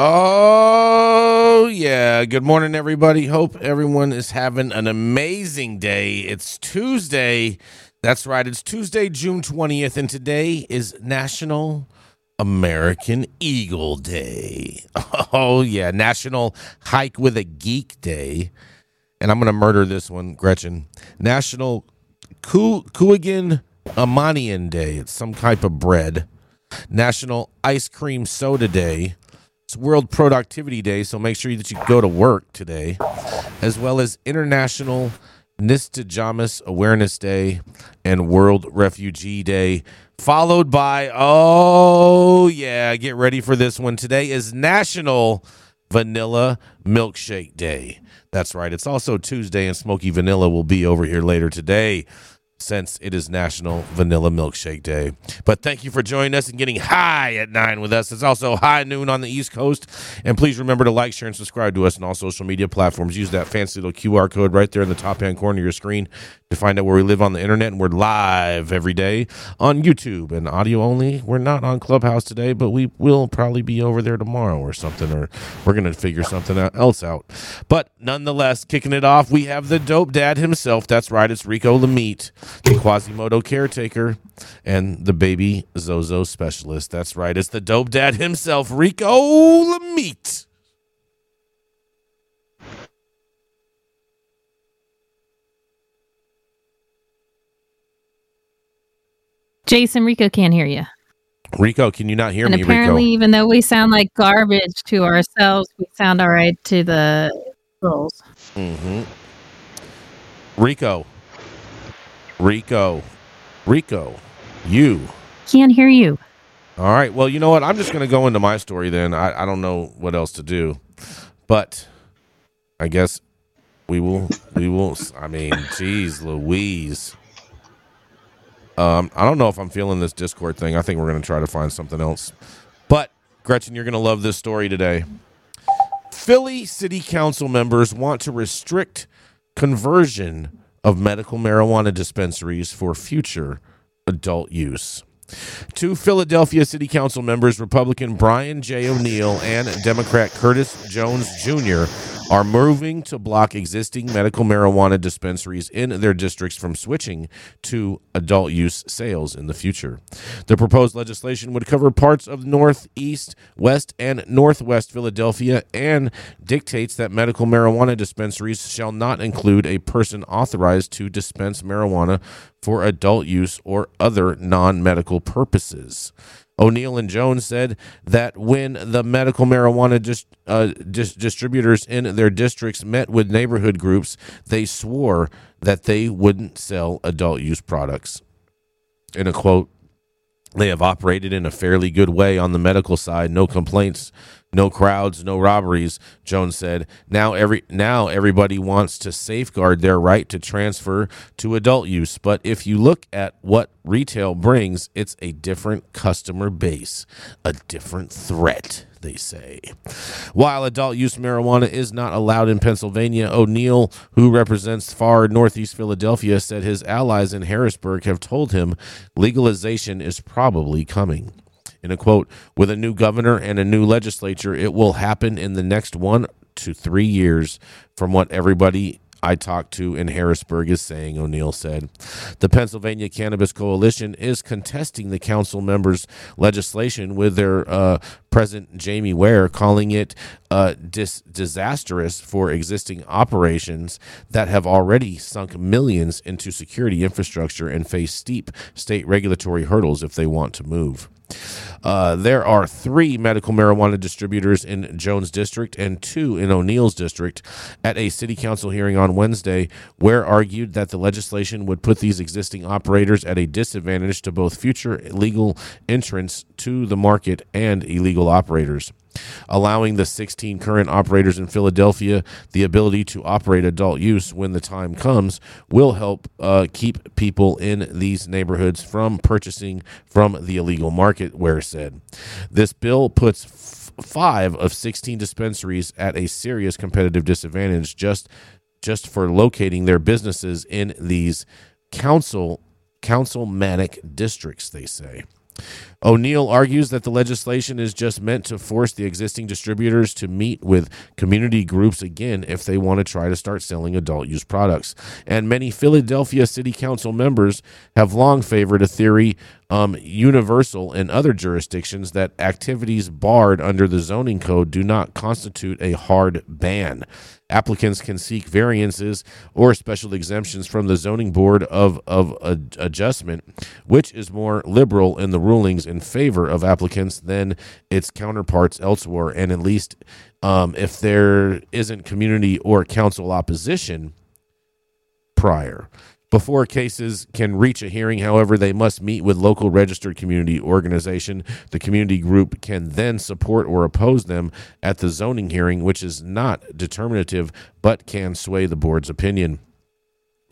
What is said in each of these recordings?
Oh, yeah. Good morning, everybody. Hope everyone is having an amazing day. It's Tuesday. That's right. It's Tuesday, June 20th, and today is National American Eagle Day. Oh, yeah. National Hike with a Geek Day. And I'm going to murder this one, Gretchen. National Kouign Amanyan Day. It's some type of bread. National Ice Cream Soda Day. It's World Productivity Day, so make sure that you go to work today, as well as International Nystagmus Awareness Day and World Refugee Day, followed by, oh, yeah, get ready for this one. Today is National Vanilla Milkshake Day. That's right. It's also Tuesday, and Smoky Vanilla will be over here later today since it is National Vanilla Milkshake Day. But thank you for joining us and getting high at 9 with us. It's also high noon on the East Coast. And please remember to like, share, and subscribe to us on all social media platforms. Use that fancy little QR code right there in the top hand corner of your screen to find out where we live on the internet. And we're live every day on YouTube and audio only. We're not on Clubhouse today, but we will probably be over there tomorrow or something, or we're going to figure something else out. But nonetheless, kicking it off, we have the dope dad himself. That's right, it's Rico Lamitte the Quasimodo caretaker, and the baby Zozo specialist. That's right. It's the dope dad himself, Rico Lamitte. Jason Rico can't hear you. Rico, can you not hear and me? Apparently, Rico? even though we sound like garbage to ourselves, we sound all right to the girls. Mm-hmm. Rico, Rico. Rico. You. Can't hear you. All right. Well, you know what? I'm just going to go into my story then. I, I don't know what else to do. But I guess we will. We will. I mean, geez, Louise. Um, I don't know if I'm feeling this Discord thing. I think we're going to try to find something else. But, Gretchen, you're going to love this story today. Philly City Council members want to restrict conversion of medical marijuana dispensaries for future adult use. Two Philadelphia City Council members, Republican Brian J. O'Neill and Democrat Curtis Jones Jr., are moving to block existing medical marijuana dispensaries in their districts from switching to adult use sales in the future. The proposed legislation would cover parts of northeast, west, and northwest Philadelphia and dictates that medical marijuana dispensaries shall not include a person authorized to dispense marijuana for adult use or other non medical purposes. O'Neill and Jones said that when the medical marijuana dis- uh, dis- distributors in their districts met with neighborhood groups, they swore that they wouldn't sell adult use products. In a quote, they have operated in a fairly good way on the medical side, no complaints no crowds, no robberies, Jones said. Now every now everybody wants to safeguard their right to transfer to adult use, but if you look at what retail brings, it's a different customer base, a different threat they say. While adult use marijuana is not allowed in Pennsylvania, O'Neill, who represents far northeast Philadelphia, said his allies in Harrisburg have told him legalization is probably coming in a quote, with a new governor and a new legislature, it will happen in the next one to three years from what everybody I talked to in Harrisburg is saying, O'Neill said. The Pennsylvania Cannabis Coalition is contesting the council members' legislation with their uh, President Jamie Ware calling it uh, dis- disastrous for existing operations that have already sunk millions into security infrastructure and face steep state regulatory hurdles if they want to move. Uh, there are three medical marijuana distributors in Jones District and two in O'Neill's District. At a city council hearing on Wednesday, Ware argued that the legislation would put these existing operators at a disadvantage to both future legal entrants to the market and illegal operators allowing the 16 current operators in Philadelphia the ability to operate adult use when the time comes will help uh, keep people in these neighborhoods from purchasing from the illegal market, Ware said. This bill puts f- five of 16 dispensaries at a serious competitive disadvantage just just for locating their businesses in these council councilmanic districts, they say. O'Neill argues that the legislation is just meant to force the existing distributors to meet with community groups again if they want to try to start selling adult use products. And many Philadelphia City Council members have long favored a theory um, universal in other jurisdictions that activities barred under the zoning code do not constitute a hard ban. Applicants can seek variances or special exemptions from the zoning board of, of adjustment, which is more liberal in the rulings in favor of applicants than its counterparts elsewhere. And at least um, if there isn't community or council opposition prior. Before cases can reach a hearing, however, they must meet with local registered community organization. The community group can then support or oppose them at the zoning hearing, which is not determinative but can sway the board's opinion.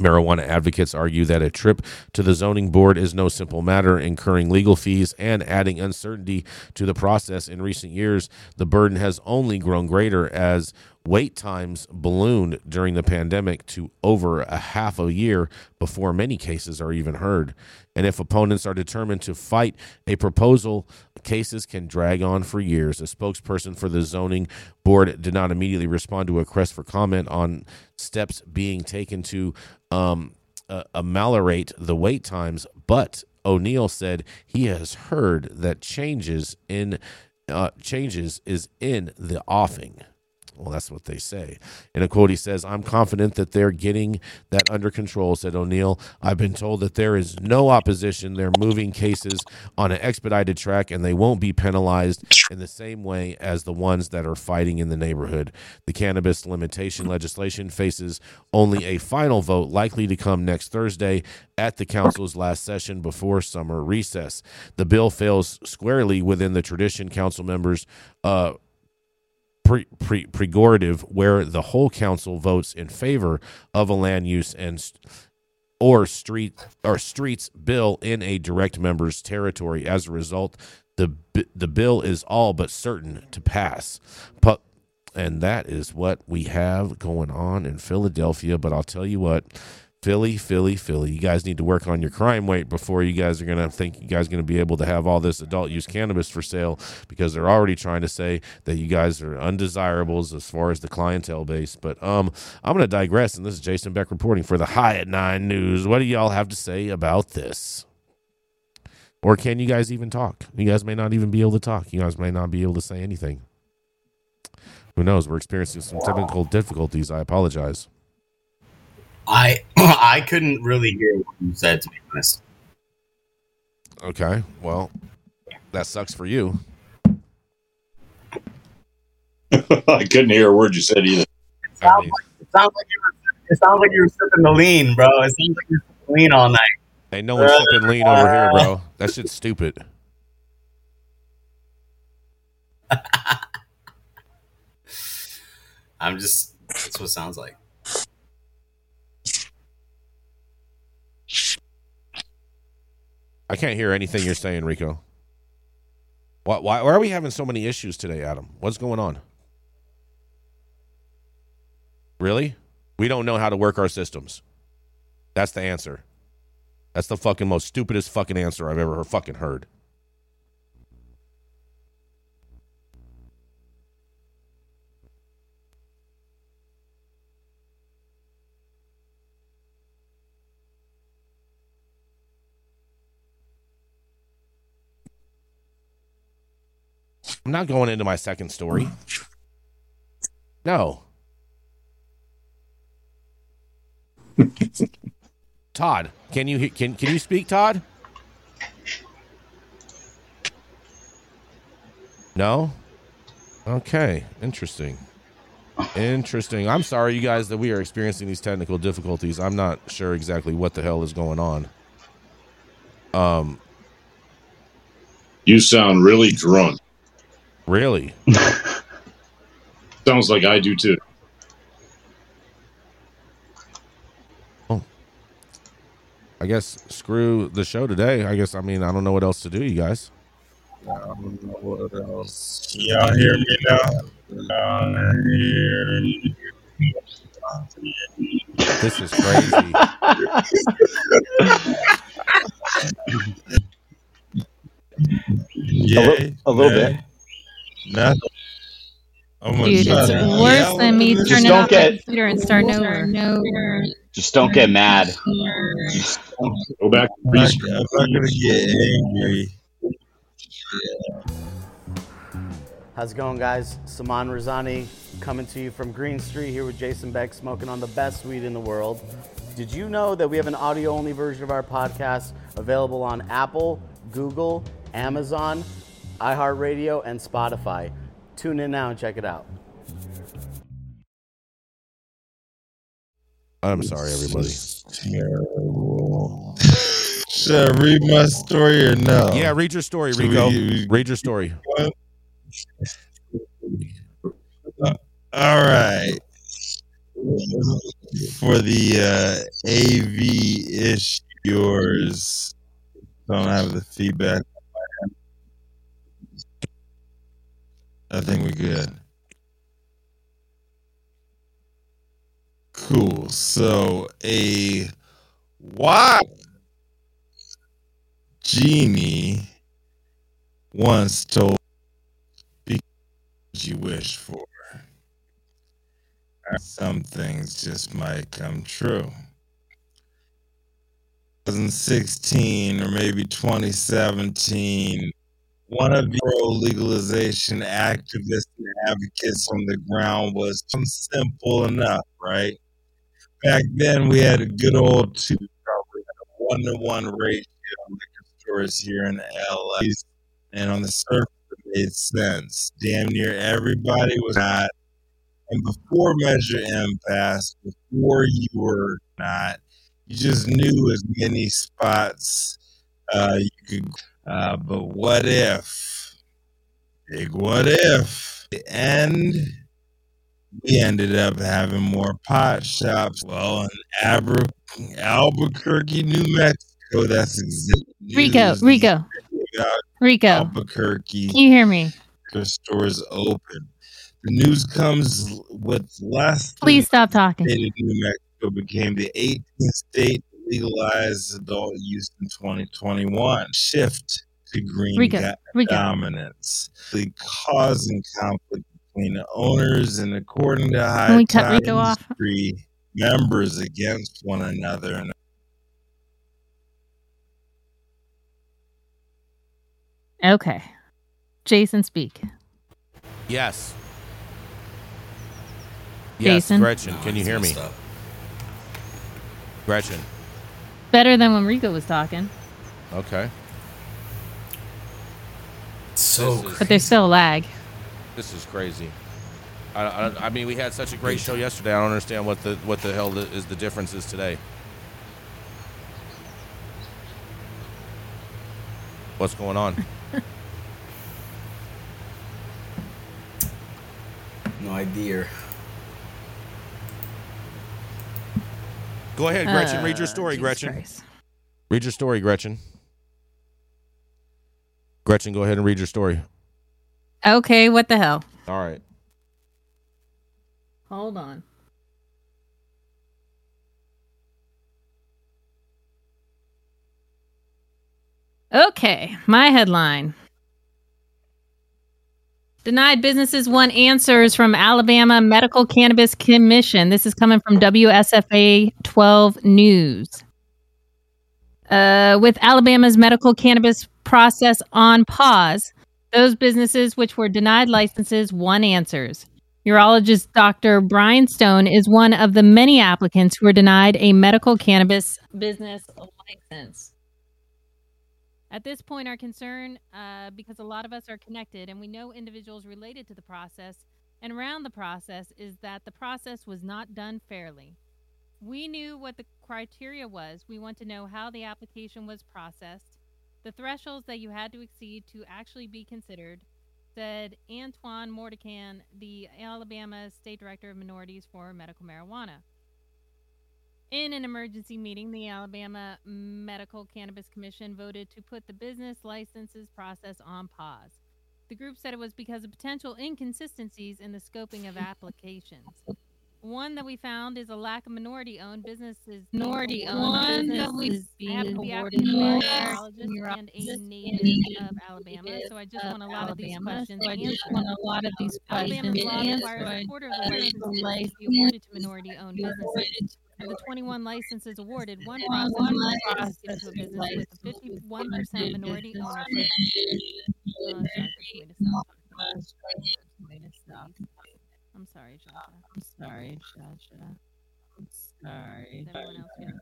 Marijuana advocates argue that a trip to the zoning board is no simple matter, incurring legal fees and adding uncertainty to the process. In recent years, the burden has only grown greater as wait times ballooned during the pandemic to over a half a year before many cases are even heard. And if opponents are determined to fight a proposal, cases can drag on for years. A spokesperson for the zoning board did not immediately respond to a request for comment on steps being taken to um, uh, ameliorate the wait times, but O'Neill said he has heard that changes in uh, changes is in the offing. Well, that's what they say. In a quote, he says, I'm confident that they're getting that under control, said O'Neill. I've been told that there is no opposition. They're moving cases on an expedited track and they won't be penalized in the same way as the ones that are fighting in the neighborhood. The cannabis limitation legislation faces only a final vote likely to come next Thursday at the council's last session before summer recess. The bill fails squarely within the tradition council members uh, pre, pre, prerogative where the whole council votes in favor of a land use and or street or streets bill in a direct member's territory. As a result, the the bill is all but certain to pass. But and that is what we have going on in Philadelphia. But I'll tell you what Philly, Philly, Philly. You guys need to work on your crime rate before you guys are going to think you guys going to be able to have all this adult use cannabis for sale because they're already trying to say that you guys are undesirables as far as the clientele base. But um, I'm going to digress, and this is Jason Beck reporting for the High at Nine News. What do y'all have to say about this? Or can you guys even talk? You guys may not even be able to talk. You guys may not be able to say anything. Who knows? We're experiencing some technical difficulties. I apologize. I I couldn't really hear what you said to be honest. Okay, well, that sucks for you. I couldn't hear a word you said either. It sounds, like, it sounds like you were. It sounds like you were sipping the lean, bro. It sounds like you're sipping lean all night. Ain't no one uh, sipping lean over here, bro. That shit's stupid. I'm just. That's what it sounds like. I can't hear anything you're saying, Rico. Why, why, why are we having so many issues today, Adam? What's going on? Really? We don't know how to work our systems. That's the answer. That's the fucking most stupidest fucking answer I've ever fucking heard. I'm not going into my second story. No. Todd, can you can can you speak, Todd? No. Okay, interesting. Interesting. I'm sorry, you guys, that we are experiencing these technical difficulties. I'm not sure exactly what the hell is going on. Um, You sound really drunk. Really? Sounds like I do too. Oh. I guess screw the show today. I guess I mean I don't know what else to do, you guys. I don't know what else. Y'all hear me now? Y'all hear me? This is crazy. Yeah, a little nay, bit. Nothing. I'm gonna Dude, it's to worse yell than me a little turning don't off get- the computer and starting over. Just don't get mad. Go back. To I'm not I'm not gonna get angry. How's it going, guys? Saman Razani coming to you from Green Street here with Jason Beck, smoking on the best weed in the world. Did you know that we have an audio only version of our podcast available on Apple, Google, Amazon, iHeartRadio, and Spotify? Tune in now and check it out. I'm sorry, everybody. Terrible. Should I read my story or no? Yeah, read your story, Should Rico. we- Read your story. All right. For the uh, AV issuers, don't have the feedback. I think we're good. Cool. So a what genie once told because you wish for. Some things just might come true. 2016 or maybe 2017, one of the legalization activists and advocates on the ground was simple enough, right? Back then, we had a good old two, one to one ratio liquor stores here in LA, and on the surface, it made sense. Damn near everybody was not and before Measure M passed, before you were not, you just knew as many spots uh, you could. Uh, but what if? Big what if? The end. We ended up having more pot shops. Well, in Aber- Albuquerque, New Mexico, that's exactly Rico, Rico, Rico. Albuquerque Can you hear me? stores open. The news comes with less Please stop talking. New Mexico became the 18th state to legalize adult use in 2021. Shift to green Rico, do- Rico. dominance, the causing conflict between the owners and according to high Can we cut Rico off? industry members against one another and Okay. Jason, speak. Yes. Yes, Jason? Gretchen, can you hear me? Gretchen. Better than when Rico was talking, Okay. So This is- but there's still a lag. This is crazy. I, I, I mean, we had such a great show yesterday. I don't understand what the what the hell the, is the difference is today. What's going on? no idea. Go ahead, Gretchen. read your Uh, story, Jesus Gretchen. Christ. Read your story, Gretchen. Gretchen, go ahead and read your story. Okay, what the hell? All right. Hold on. Okay, my headline. Denied businesses want answers from Alabama Medical Cannabis Commission. This is coming from WSFA 12 News. Uh, with Alabama's medical cannabis process on pause, Those businesses which were denied licenses won answers. Urologist Dr. Brian Stone is one of the many applicants who were denied a medical cannabis business license. At this point, our concern, uh, because a lot of us are connected and we know individuals related to the process and around the process, is that the process was not done fairly. We knew what the criteria was. We want to know how the application was processed, the thresholds that you had to exceed to actually be considered, said Antoine Mordecan, the Alabama State Director of Minorities for Medical Marijuana. In an emergency meeting, the Alabama Medical Cannabis Commission voted to put the business licenses process on pause. The group said it was because of potential inconsistencies in the scoping of applications. One that we found is a lack of minority-owned businesses. Minority-owned businesses have to be African American and a native of Alabama. So I just want a lot of these questions So I just want a lot of these Alabama's questions law requires a quarter of the licenses to be awarded to minority-owned businesses. Of the 21 licenses awarded, one process was given to a business with a 51% minority ownership. Oh, I'm sorry, Joshua. I'm sorry, Shasha. I'm sorry. Is everyone else feeling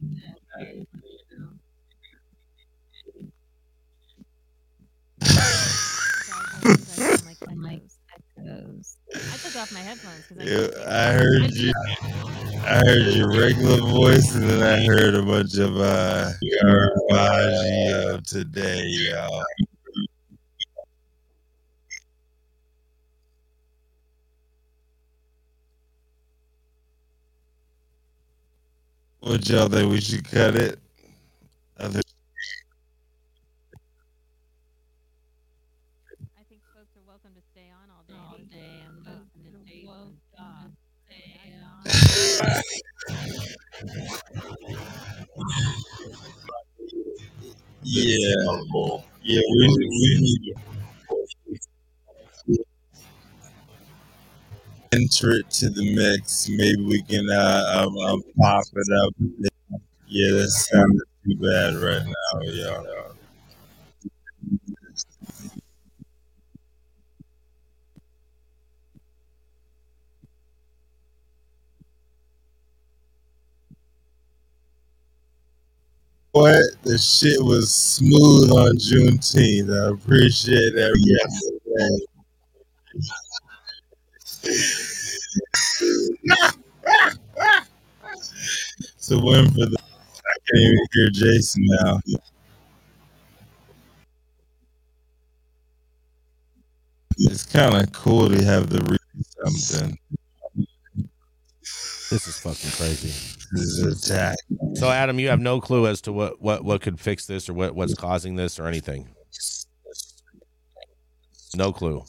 the same way? Sorry, guys, I sound like Mike I took off my headphones because I Yeah, I heard you. I heard your regular voice, and then I heard a bunch of uh, Caravaggio today, y'all. What y'all think? We should cut it. I think I think folks are welcome to stay on all day. All day. I'm listening to Dave and yeah, yeah. We we need enter it to the mix. Maybe we can uh, um, um, pop it up. Yeah, that sounds too bad right now, y'all. What the shit was smooth on Juneteenth. I appreciate that yesterday. a win for the. I can't even hear Jason now. It's kind of cool to have the read something. This is fucking crazy. This is attack. So, Adam, you have no clue as to what what what could fix this or what what's causing this or anything. No clue.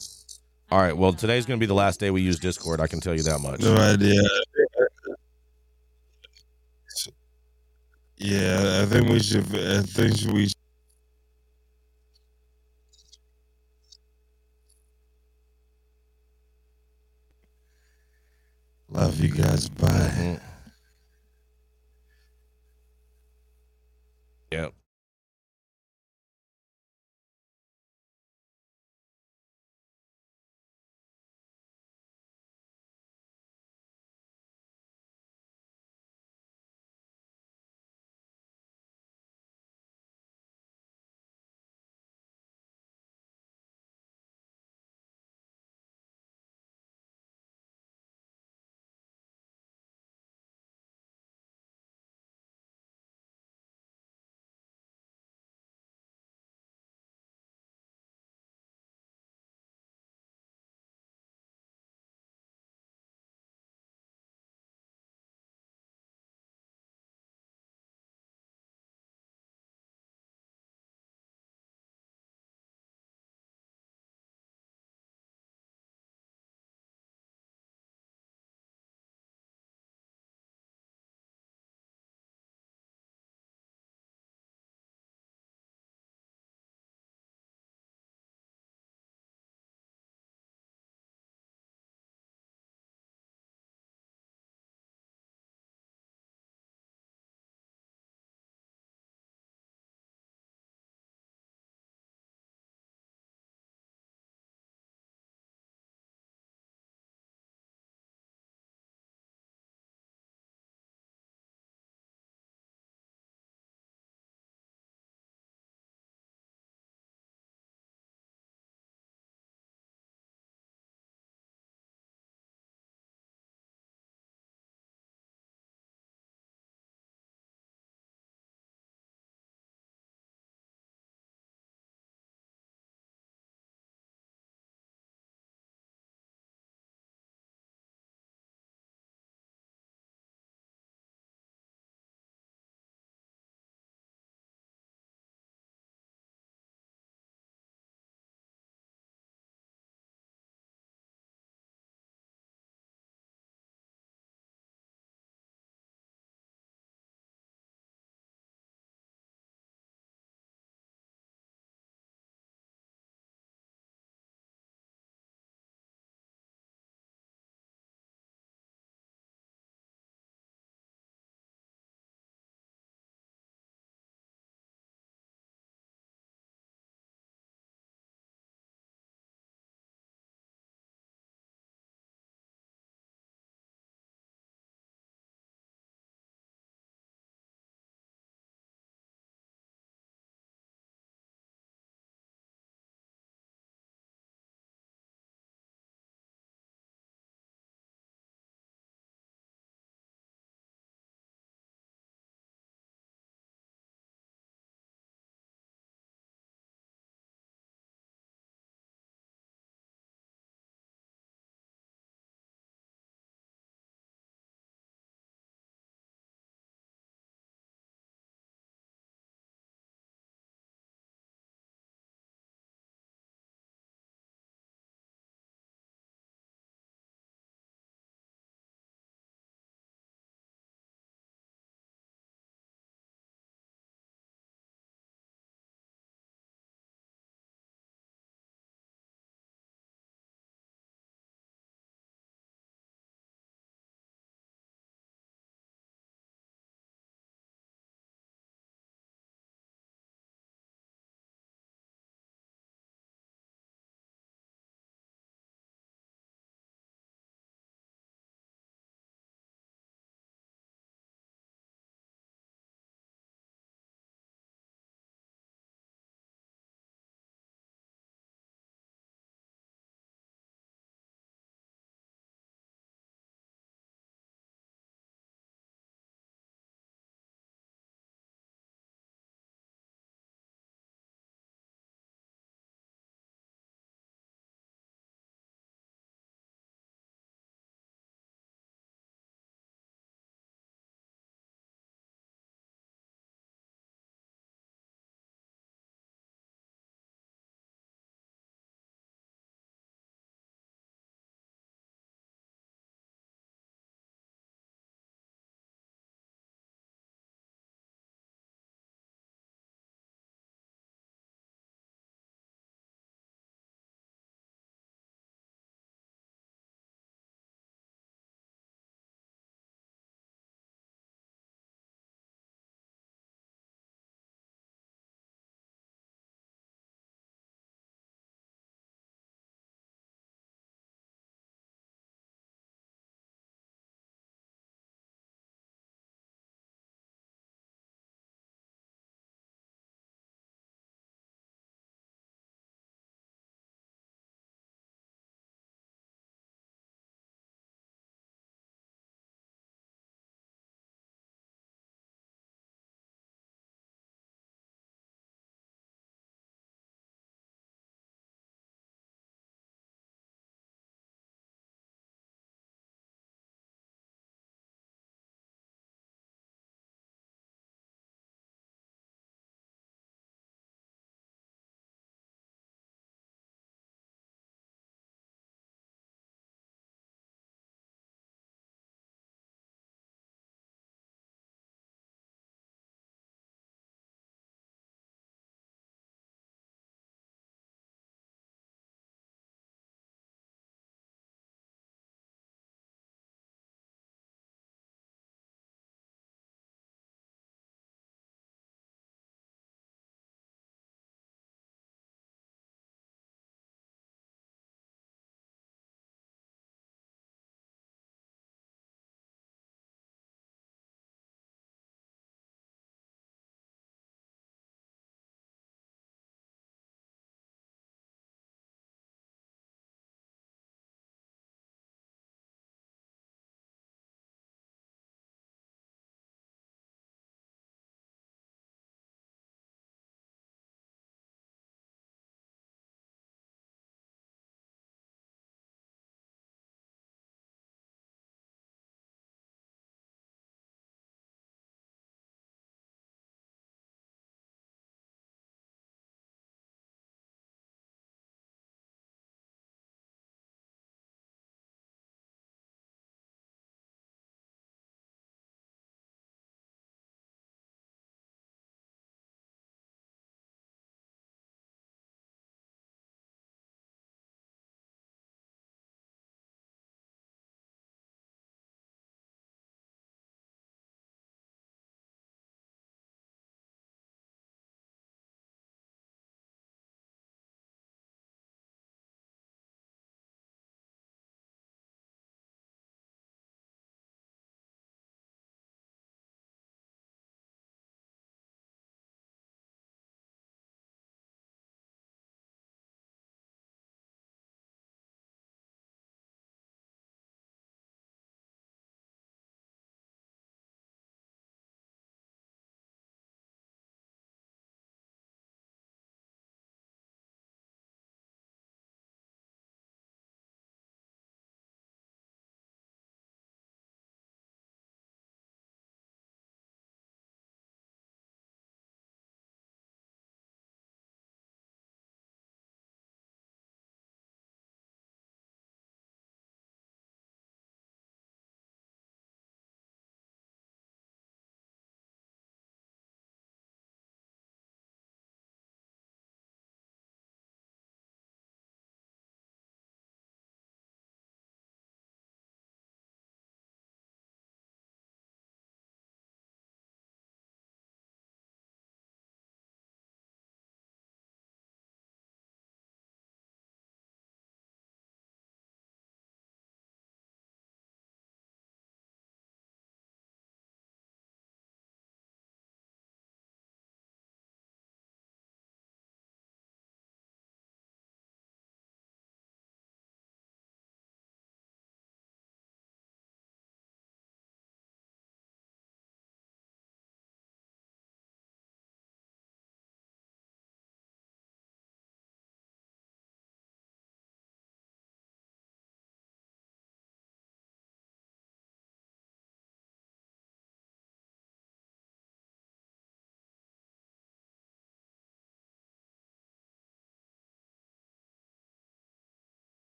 All right. Well, today's going to be the last day we use Discord. I can tell you that much. No idea. Yeah, I think we should. I think we. Love you guys. Bye. Mhm. Yep.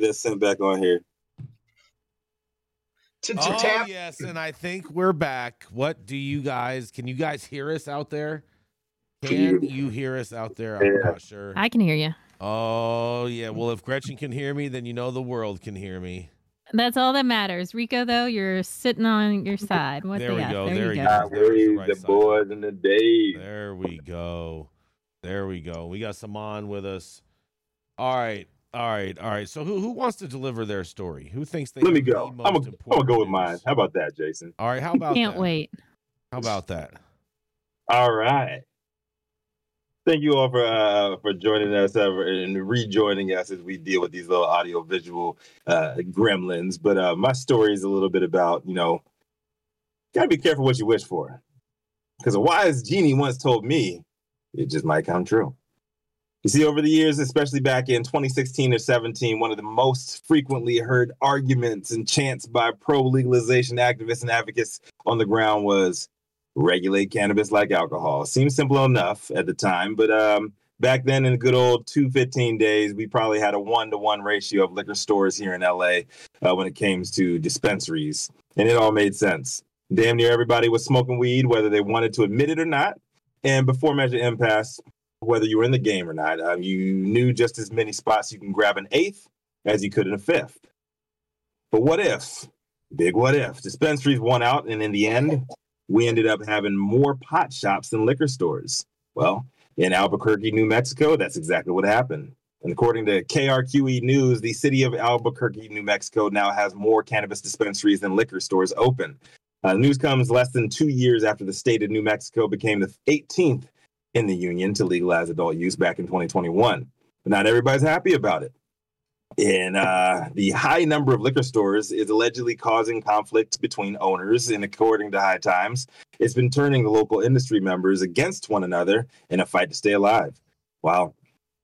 That sent back on here. Oh yes, and I think we're back. What do you guys? Can you guys hear us out there? Can you hear us out there? I'm not sure. I can hear you. Oh yeah. Well, if Gretchen can hear me, then you know the world can hear me. That's all that matters. Rico, though, you're sitting on your side. What There the we go, There, there you you go. go. Ah, There's the right the side. boys and the days. There we go. There we go. We got Saman with us. All right. All right. All right. So who who wants to deliver their story? Who thinks they Let me have the go. I'm gonna, I'm gonna important go with mine. How about that, Jason? All right. How about Can't that? wait. How about that? All right. Thank you all for uh, for joining us uh, and rejoining us as we deal with these little audio visual uh, gremlins. But uh, my story is a little bit about you know, gotta be careful what you wish for, because a wise genie once told me it just might come true. You see, over the years, especially back in 2016 or 17, one of the most frequently heard arguments and chants by pro legalization activists and advocates on the ground was regulate cannabis like alcohol. Seems simple enough at the time, but um, back then in the good old 215 days, we probably had a one to one ratio of liquor stores here in LA uh, when it came to dispensaries, and it all made sense. Damn near everybody was smoking weed, whether they wanted to admit it or not. And before Measure M passed, whether you were in the game or not, um, you knew just as many spots you can grab an eighth as you could in a fifth. But what if? Big what if? Dispensaries won out, and in the end, we ended up having more pot shops than liquor stores. Well, in Albuquerque, New Mexico, that's exactly what happened. And according to KRQE News, the city of Albuquerque, New Mexico now has more cannabis dispensaries than liquor stores open. Uh, news comes less than two years after the state of New Mexico became the 18th in the union to legalize adult use back in 2021. But not everybody's happy about it. And uh, the high number of liquor stores is allegedly causing conflict between owners. And according to High Times, it's been turning the local industry members against one another in a fight to stay alive. Wow.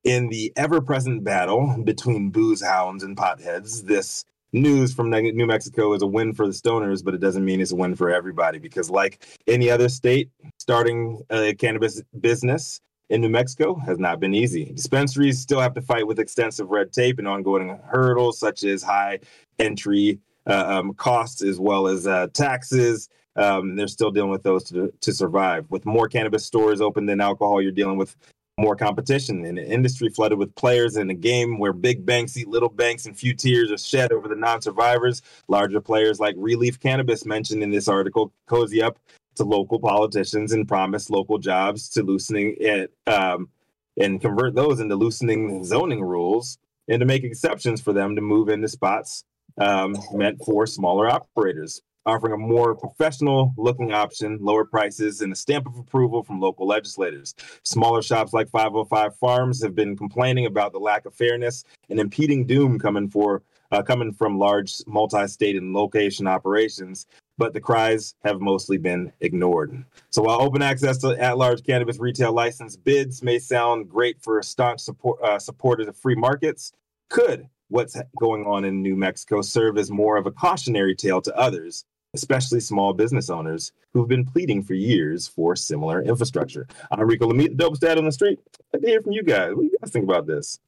In the ever present battle between booze hounds and potheads, this news from New Mexico is a win for the stoners, but it doesn't mean it's a win for everybody because, like any other state, starting a cannabis business in New Mexico has not been easy. Dispensaries still have to fight with extensive red tape and ongoing hurdles such as high entry uh, um, costs as well as uh, taxes. Um, they're still dealing with those to, to survive. With more cannabis stores open than alcohol, you're dealing with more competition and an industry flooded with players in a game where big banks eat little banks and few tears are shed over the non-survivors. Larger players like Relief Cannabis mentioned in this article cozy up to local politicians and promise local jobs to loosening it um, and convert those into loosening zoning rules and to make exceptions for them to move into spots um, meant for smaller operators, offering a more professional looking option, lower prices, and a stamp of approval from local legislators. Smaller shops like 505 Farms have been complaining about the lack of fairness and impeding doom coming for uh, coming from large multi-state and location operations but the cries have mostly been ignored. So while open access to at-large cannabis retail license bids may sound great for staunch support, uh, supporters of free markets, could what's going on in New Mexico serve as more of a cautionary tale to others, especially small business owners who've been pleading for years for similar infrastructure? I'm Rico Lamitte, the dopest dad on the street. I'd to hear from you guys. What do you guys think about this?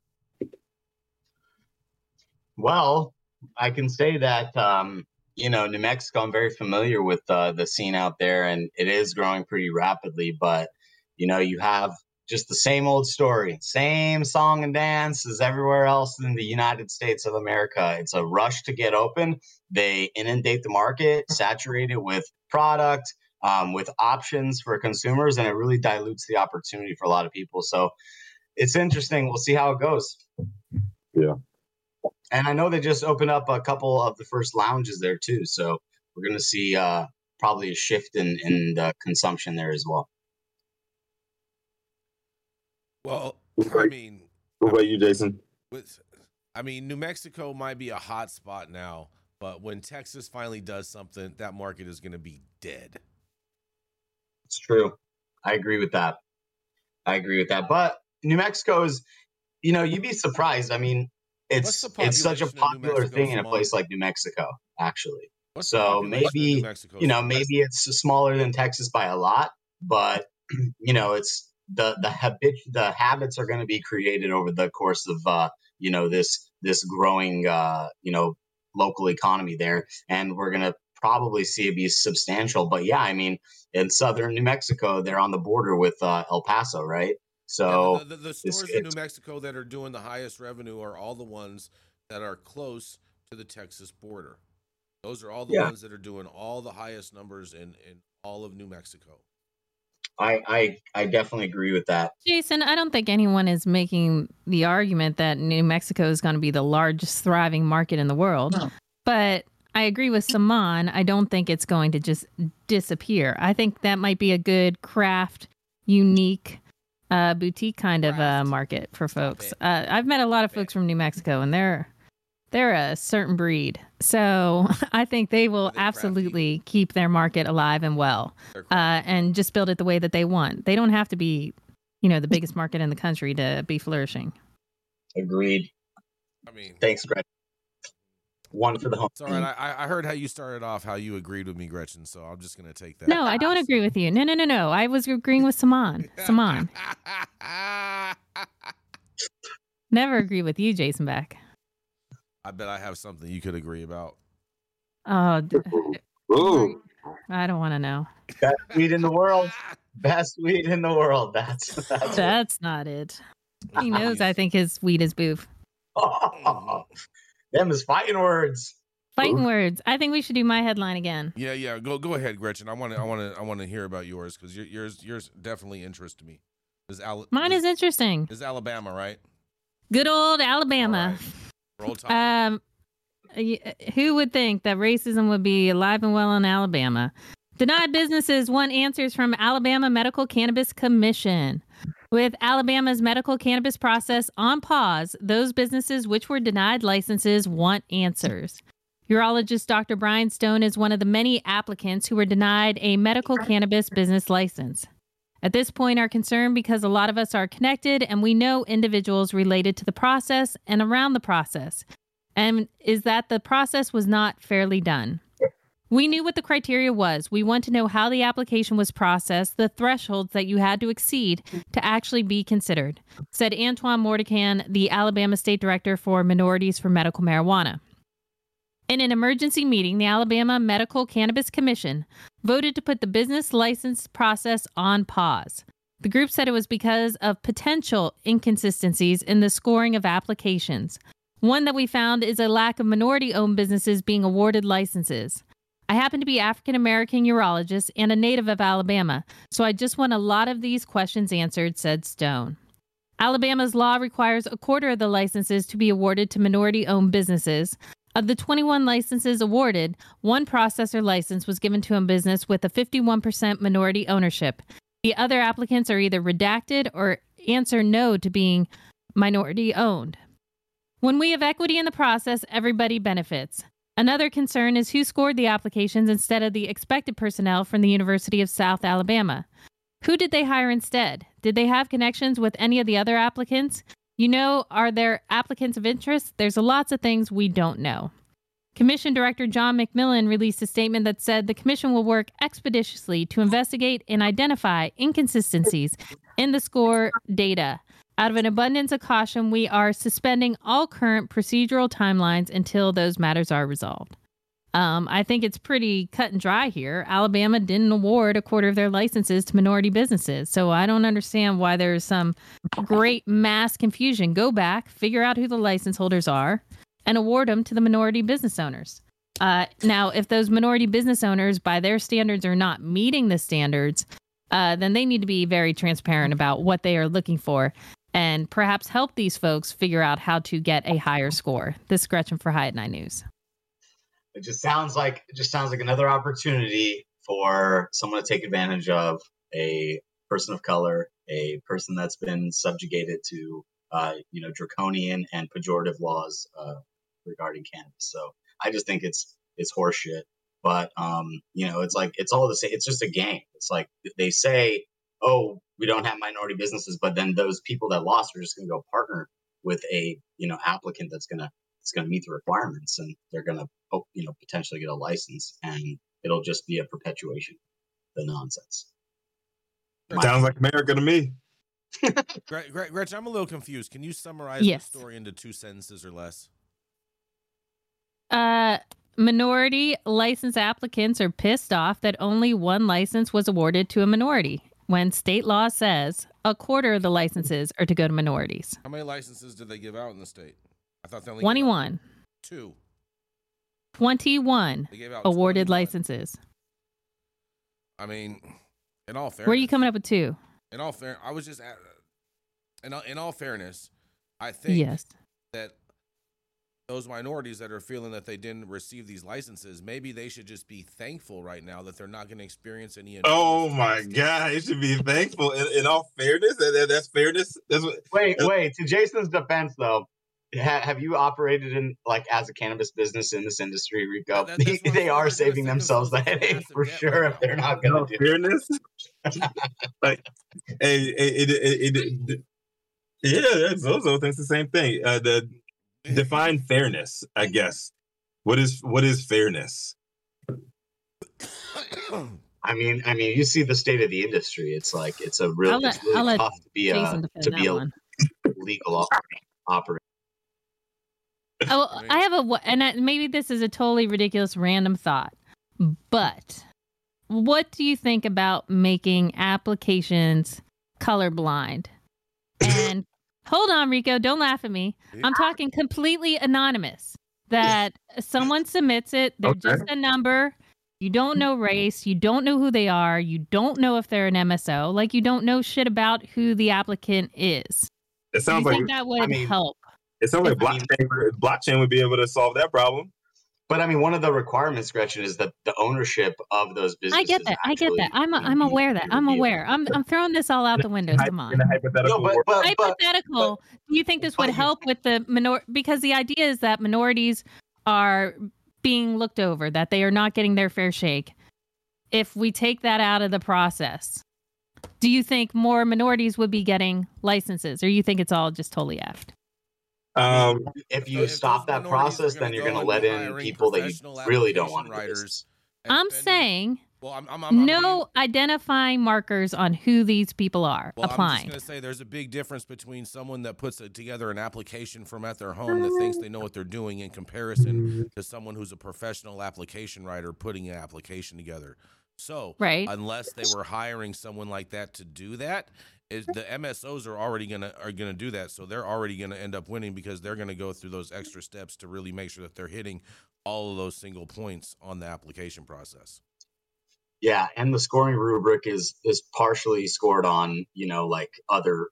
Well, I can say that um, you know New Mexico. I'm very familiar with uh, the scene out there, and it is growing pretty rapidly. But you know, you have just the same old story, same song and dance as everywhere else in the United States of America. It's a rush to get open. They inundate the market, saturate it with product, um, with options for consumers, and it really dilutes the opportunity for a lot of people. So it's interesting. We'll see how it goes. Yeah. And I know they just opened up a couple of the first lounges there too. So we're going to see uh, probably a shift in, in the consumption there as well. Well, I mean, What about you, Jason? with, I mean, New Mexico might be a hot spot now, but when Texas finally does something, that market is going to be dead. It's true. I agree with that. I agree with that. But New Mexico is, you know, you'd be surprised. I mean, it's it's such a population of New popular thing in a place like New Mexico, actually. What's So maybe, you know, maybe it's smaller than Texas by a lot, but you know, it's the the habit the habits are going to be created over the course of uh, you know this this growing, uh, you know, local economy there, and we're gonna probably see it be substantial. But yeah, I mean, in southern New Mexico, they're on the border with uh, El Paso, right? So Yeah, the, the, the it's- stores in New Mexico that are doing the highest revenue are all the ones that are close to the Texas border. Those are all the Yeah. ones that are doing all the highest numbers in, in all of New Mexico. I, I I definitely agree with that. Jason, I don't think anyone is making the argument that New Mexico is going to be the largest thriving market in the world. But I agree with Saman. I don't think it's going to just disappear. I think that might be a good craft, unique, uh, boutique kind of uh, market for folks. Uh, I've met a lot of folks from New Mexico, and they're they're a certain breed. So I think they will Are they crafty? absolutely keep their market alive and well uh, and just build it the way that they want. They don't have to be, you know, the biggest market in the country to be flourishing. Agreed. I mean, Thanks, Greg. One for the home. it's all right. I, I heard how you started off, how you agreed with me, Gretchen. So I'm just gonna take that. No, I don't agree with you. No, no, no, no. I was agreeing with Saman. Saman. Never agree with you, Jason Beck. I bet I have something you could agree about. Oh, d- Ooh. Uh, I don't want to know. Best weed in the world. Best weed in the world. That's that's. That's not it. He knows I think his weed is boof. Them is fighting words. Fighting words. I think we should do my headline again. Yeah, yeah. Go, go ahead, Gretchen. I want to, I want to, I want to hear about yours because yours, yours definitely interests me. Is Al- Mine is interesting. is Alabama, right? Good old Alabama. Roll Tide. Um, who would think that racism would be alive and well in Alabama? Denied businesses want answers from Alabama Medical Cannabis Commission. With Alabama's medical cannabis process on pause, those businesses which were denied licenses want answers. Urologist Dr. Brian Stone is one of the many applicants who were denied a medical cannabis business license. At this point, are concerned because a lot of us are connected and we know individuals related to the process and around the process. And is that the process was not fairly done. We knew what the criteria was. We want to know how the application was processed, the thresholds that you had to exceed to actually be considered, said Antoine Mordican, the Alabama State Director for Minorities for Medical Marijuana. In an emergency meeting, the Alabama Medical Cannabis Commission voted to put the business license process on pause. The group said it was because of potential inconsistencies in the scoring of applications. One that we found is a lack of minority owned businesses being awarded licenses. I happen to be African American urologist and a native of Alabama, so I just want a lot of these questions answered, said Stone. Alabama's law requires a quarter of the licenses to be awarded to minority owned businesses. Of the 21 licenses awarded, one processor license was given to a business with a 51% minority ownership. The other applicants are either redacted or answer no to being minority owned. When we have equity in the process, everybody benefits. Another concern is who scored the applications instead of the expected personnel from the University of South Alabama. Who did they hire instead? Did they have connections with any of the other applicants? You know, are there applicants of interest? There's lots of things we don't know. Commission Director John McMillan released a statement that said the commission will work expeditiously to investigate and identify inconsistencies in the score data. Out of an abundance of caution, we are suspending all current procedural timelines until those matters are resolved. Um, I think it's pretty cut and dry here. Alabama didn't award a quarter of their licenses to minority businesses. So I don't understand why there's some great mass confusion. Go back, figure out who the license holders are, and award them to the minority business owners. Uh, now, if those minority business owners, by their standards, are not meeting the standards, uh, then they need to be very transparent about what they are looking for and perhaps help these folks figure out how to get a higher score. This is Gretchen for High at Nine News. It just sounds like it just sounds like another opportunity for someone to take advantage of a person of color, a person that's been subjugated to uh, you know draconian and pejorative laws uh, regarding cannabis. So I just think it's it's horseshit. But um, you know, it's like it's all the same. It's just a game. It's like they say, "Oh, we don't have minority businesses," but then those people that lost are just going to go partner with a you know applicant that's going to it's going to meet the requirements, and they're going to oh, you know potentially get a license, and it'll just be a perpetuation of the nonsense. Sounds like America to me. Gre- Gre- Gretchen, I'm a little confused. Can you summarize Yes. the story into two sentences or less? Uh, minority license applicants are pissed off that only one license was awarded to a minority when state law says a quarter of the licenses are to go to minorities. How many licenses did they give out in the state? I thought they only gave 21. two. 21 They gave out awarded 21. licenses. I mean, in all fairness, Where are you coming up with two? In all fair, I was just at, in all, in all fairness, I think Yes. that those minorities that are feeling that they didn't receive these licenses, maybe they should just be thankful right now that they're not going to experience any. Oh my God! You should be thankful. In, in all fairness, that, that- that's fairness. That's what. Wait, wait. To Jason's defense, though, ha- have you operated in like as a cannabis business in this industry, Rico? That- they they are saving themselves the headache for debt sure if they're not going all to do. it. fairness, like, hey, it, it, it, it, it- yeah, that's Zozo thinks the same thing. Uh, the define fairness, I guess. What is what is fairness? I mean, I mean, you see the state of the industry. It's like it's a real. I'll let- it's really I'll let tough to be a Jason defend to be a one. legal op- operator. Oh, I have a, and I, maybe this is a totally ridiculous random thought, but what do you think about making applications colorblind? And hold on, Rico, don't laugh at me. I'm talking completely anonymous. That someone submits it, they're Okay. just a number. You don't know mm-hmm. race, you don't know who they are, you don't know if they're an MSO, like you don't know shit about who the applicant is. It sounds like think that would I mean, help? It sounds like blockchain. Blockchain would be able to solve that problem. But I mean, one of the requirements, Gretchen, is that the ownership of those businesses. I get that. I get that. I'm mm-hmm. I'm aware that. I'm aware. I'm I'm throwing this all out the window. Come on. In a hypothetical No, but world. but, but Hypothetical. do you think this would you- help with the minor? Because the idea is that minorities are being looked over, that they are not getting their fair shake. If we take that out of the process, do you think more minorities would be getting licenses, or you think it's all just totally effed? Um, if you if stop that process, then you're going to let in people that you really don't want to do writers I'm spending- saying Well, I'm, I'm, I'm, I'm no identifying markers on who these people are Well, I'm just going to say there's a big difference between someone that puts it together an application from at their home that thinks they know what they're doing in comparison to someone who's a professional application writer putting an application together. So, Right. unless they were hiring someone like that to do that, is the MSOs are already going to are to do that. So they're already going to end up winning because they're going to go through those extra steps to really make sure that they're hitting all of those single points on the application process. Yeah, and the scoring rubric is is partially scored on you know like other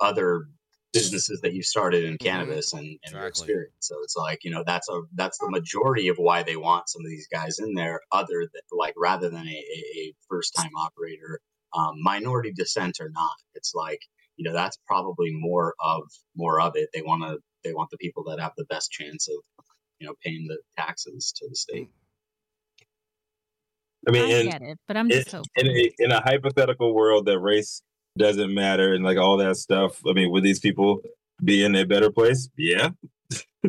other businesses that you started in mm-hmm. cannabis and, and your experience. So it's like you know that's a that's the majority of why they want some of these guys in there, other than like rather than a, a, a first time operator, um, minority descent or not. It's like you know that's probably more of more of it. They want to they want the people that have the best chance of you know paying the taxes to the state. I mean, I in, get it, but I'm in, just hoping. in, a, in a hypothetical world that race doesn't matter and like all that stuff, I mean, would these people be in a better place? Yeah.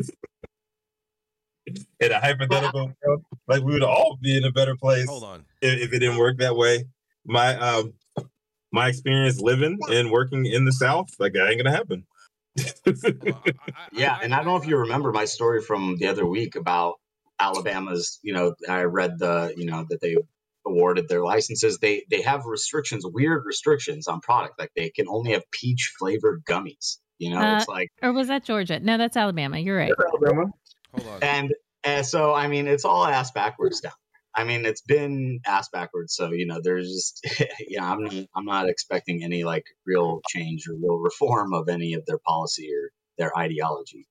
in a hypothetical world, like we would all be in a better place Hold on. if, if it didn't work that way. My um my experience living and working in the South, like that ain't gonna happen. Well, I- I- Yeah, I- and I don't know if you remember my story from the other week about Alabama's. You know, I read the you know that they awarded their licenses. They they have restrictions, weird restrictions on product. Like they can only have peach flavored gummies. You know, it's like Or was that Georgia? No, that's Alabama. You're right. Alabama. Hold on. and and so I mean it's all ass backwards down. There. I mean it's been ass backwards. So you know there's just yeah I'm not, I'm not expecting any like real change or real reform of any of their policy or their ideology.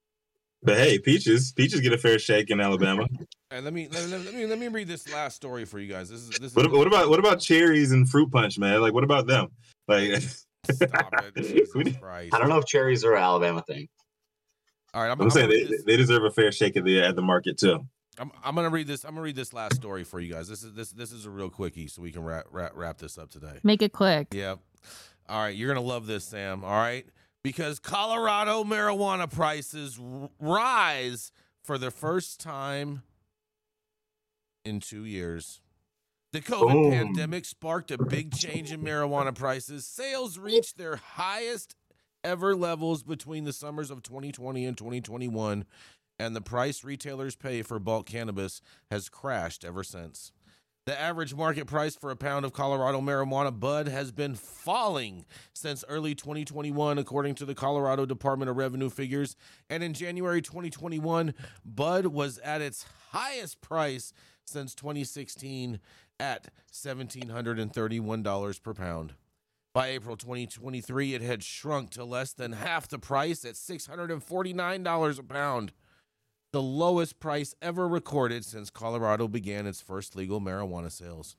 But hey, peaches, peaches get a fair shake in Alabama. And let me let, let- let me let me read this last story for you guys. This is this is What, what about what about cherries and fruit punch, man? Like, what about them? Like, stop it. Jesus Christ. I don't know if cherries are an Alabama thing. All right, I'm, I'm I'm saying they, read they deserve a fair shake at the at the market too. I'm, I'm gonna read this. I'm gonna read this last story for you guys. This is this this is a real quickie, so we can wrap wrap, wrap this up today. Make it quick. Yep. All right, you're gonna love this, Sam. All right, because Colorado marijuana prices r- rise for the first time in two years. The COVID Boom. pandemic sparked a big change in marijuana prices. Sales reached their highest ever levels between the summers of 2020 and 2021, and the price retailers pay for bulk cannabis has crashed ever since. The average market price for a pound of Colorado marijuana bud has been falling since early 2021, according to the Colorado Department of Revenue figures. And in January 2021, bud was at its highest price since 2016 at $1,731 per pound. By April 2023, it had shrunk to less than half the price at $649 a pound the lowest price ever recorded since Colorado began its first legal marijuana sales.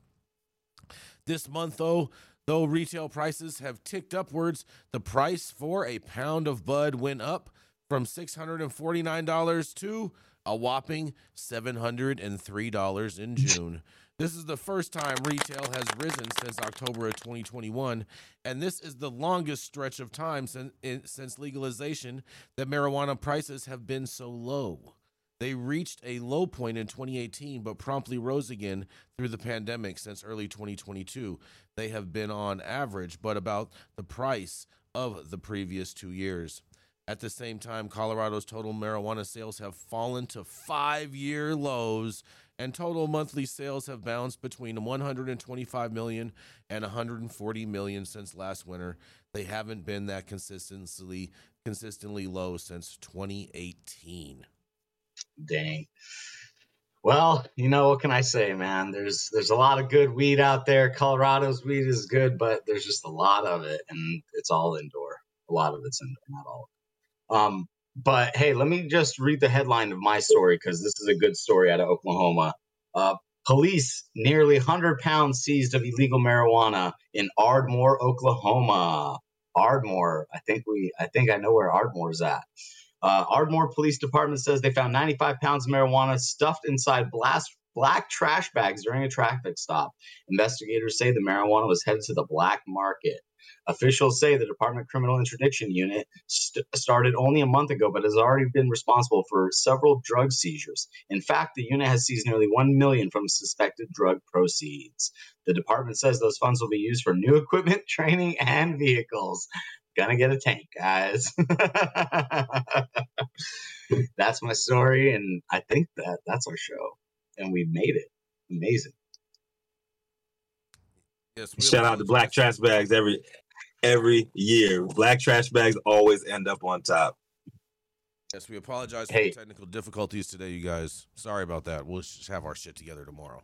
This month, though, though retail prices have ticked upwards, the price for a pound of bud went up from $649 to a whopping $703 in June. This is the first time retail has risen since October of 2021, and this is the longest stretch of time since, since legalization that marijuana prices have been so low. They reached a low point in 2018, but promptly rose again through the pandemic since early 2022. They have been on average, but about the price of the previous two years. At the same time, Colorado's total marijuana sales have fallen to five year lows, and total monthly sales have bounced between 125 million and 140 million since last winter. They haven't been that consistently consistently low since 2018. Dang. Well, you know what can I say, man? There's there's a lot of good weed out there. Colorado's weed is good, but there's just a lot of it, and it's all indoor. A lot of it's indoor, not all. Um, but hey, let me just read the headline of my story because this is a good story out of Oklahoma. Uh, police nearly 100 pounds seized of illegal marijuana in Ardmore, Oklahoma. Ardmore, I think we, I think I know where Ardmore's at. Uh, Ardmore Police Department says they found 95 pounds of marijuana stuffed inside blast, black trash bags during a traffic stop. Investigators say the marijuana was headed to the black market. Officials say the Department Criminal Interdiction Unit st- started only a month ago, but has already been responsible for several drug seizures. In fact, the unit has seized nearly one million from suspected drug proceeds. The department says those funds will be used for new equipment, training, and vehicles. Gonna get a tank, guys. that's my story, and I think that that's our show, and we made it. Amazing. Yes, Shout out to Black Trash Bags every every year. Black trash bags always end up on top. Yes, we apologize for Hey. the technical difficulties today, you guys. Sorry about that. We'll just have our shit together tomorrow.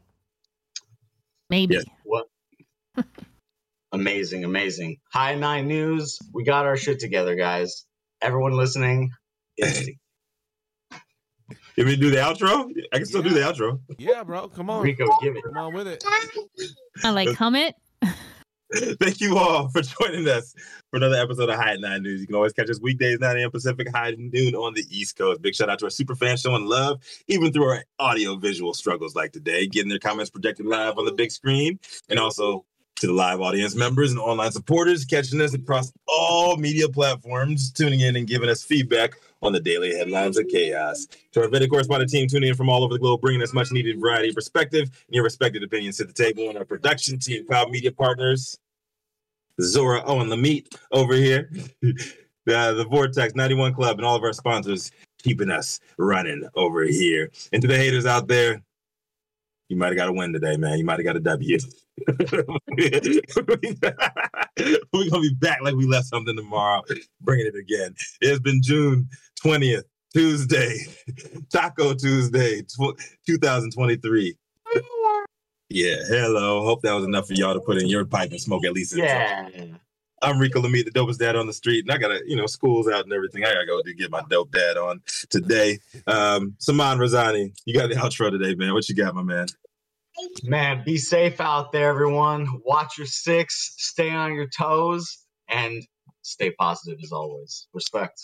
Maybe. Yes. What? amazing, amazing. High Nine News. We got our shit together, guys. Everyone listening. It's You want me to do the outro? I can still do the outro. Yeah, bro. Come on. Rico, give it. Come on with it. I like hum it. Thank you all for joining us for another episode of High at Nine News. You can always catch us weekdays, 9 a.m. Pacific, high at noon on the East Coast. Big shout out to our super fans showing love, even through our audio visual struggles like today, getting their comments projected live on the big screen, and also to the live audience members and online supporters catching us across all media platforms, tuning in and giving us feedback on the daily headlines of chaos. To our video correspondent team tuning in from all over the globe, bringing us much needed variety of perspective and your respected opinions to the table, and our production team, Cloud Media Partners, Zora Owen Lamitte over here, the, the Vortex 91 Club, and all of our sponsors keeping us running over here. And to the haters out there, you might have got a win today, man. You might have got a W. We're gonna be back like we left something tomorrow, bringing it again. It's been June 20th, Tuesday, Taco Tuesday, tw- 2023. Yeah, hello. Hope that was enough for y'all to put in your pipe and smoke at least. Yeah. I'm Rico Lamitte, the dopest dad on the street, and I gotta, you know, school's out and everything. I gotta go to get my dope dad on today. Um, Saman Razani, you got the outro today, man. What you got, my man? Man, be safe out there, everyone. Watch your six, stay on your toes, and stay positive as always. Respect.